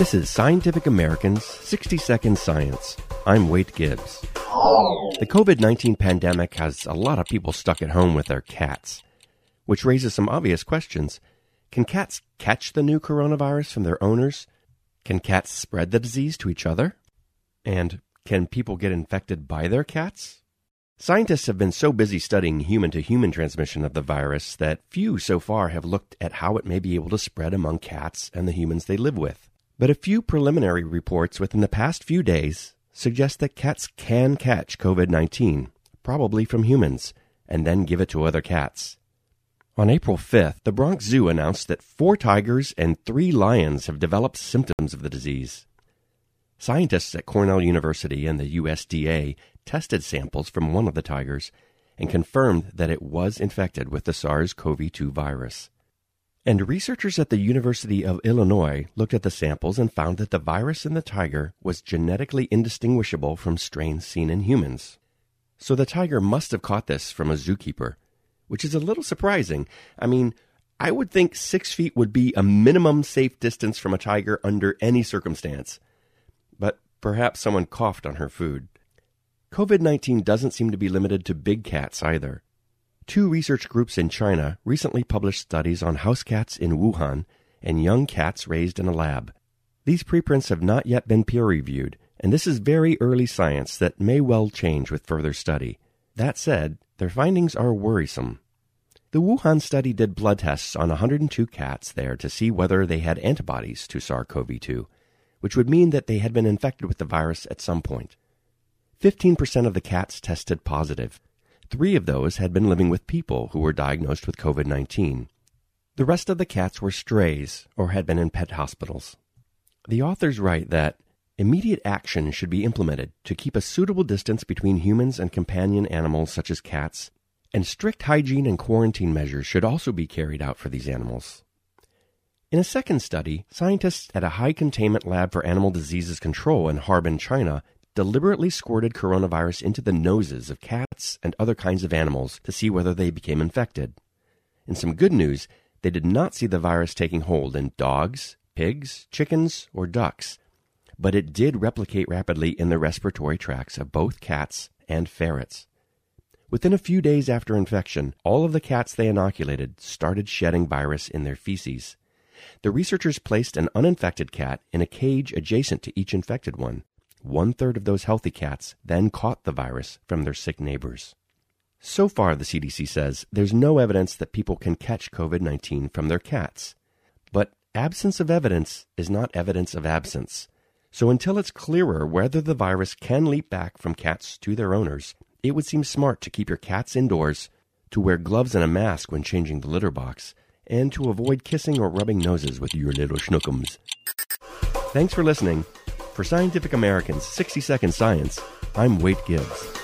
This is Scientific American's 60 Second Science. I'm Wayt Gibbs. The COVID 19 pandemic has a lot of people stuck at home with their cats, which raises some obvious questions. Can cats catch the new coronavirus from their owners? Can cats spread the disease to each other? And can people get infected by their cats? Scientists have been so busy studying human to human transmission of the virus that few so far have looked at how it may be able to spread among cats and the humans they live with. But a few preliminary reports within the past few days suggest that cats can catch COVID 19, probably from humans, and then give it to other cats. On April 5th, the Bronx Zoo announced that four tigers and three lions have developed symptoms of the disease. Scientists at Cornell University and the USDA tested samples from one of the tigers and confirmed that it was infected with the SARS CoV 2 virus. And researchers at the University of Illinois looked at the samples and found that the virus in the tiger was genetically indistinguishable from strains seen in humans. So the tiger must have caught this from a zookeeper, which is a little surprising. I mean, I would think six feet would be a minimum safe distance from a tiger under any circumstance. But perhaps someone coughed on her food. COVID 19 doesn't seem to be limited to big cats either. Two research groups in China recently published studies on house cats in Wuhan and young cats raised in a lab. These preprints have not yet been peer reviewed, and this is very early science that may well change with further study. That said, their findings are worrisome. The Wuhan study did blood tests on 102 cats there to see whether they had antibodies to SARS CoV 2, which would mean that they had been infected with the virus at some point. 15% of the cats tested positive. Three of those had been living with people who were diagnosed with COVID 19. The rest of the cats were strays or had been in pet hospitals. The authors write that immediate action should be implemented to keep a suitable distance between humans and companion animals such as cats, and strict hygiene and quarantine measures should also be carried out for these animals. In a second study, scientists at a high containment lab for animal diseases control in Harbin, China, deliberately squirted coronavirus into the noses of cats and other kinds of animals to see whether they became infected. In some good news, they did not see the virus taking hold in dogs, pigs, chickens, or ducks, but it did replicate rapidly in the respiratory tracts of both cats and ferrets. Within a few days after infection, all of the cats they inoculated started shedding virus in their feces. The researchers placed an uninfected cat in a cage adjacent to each infected one. One third of those healthy cats then caught the virus from their sick neighbors. So far, the CDC says, there's no evidence that people can catch COVID 19 from their cats. But absence of evidence is not evidence of absence. So until it's clearer whether the virus can leap back from cats to their owners, it would seem smart to keep your cats indoors, to wear gloves and a mask when changing the litter box, and to avoid kissing or rubbing noses with your little schnookums. Thanks for listening. For Scientific American's 60 Second Science, I'm Wayt Gibbs.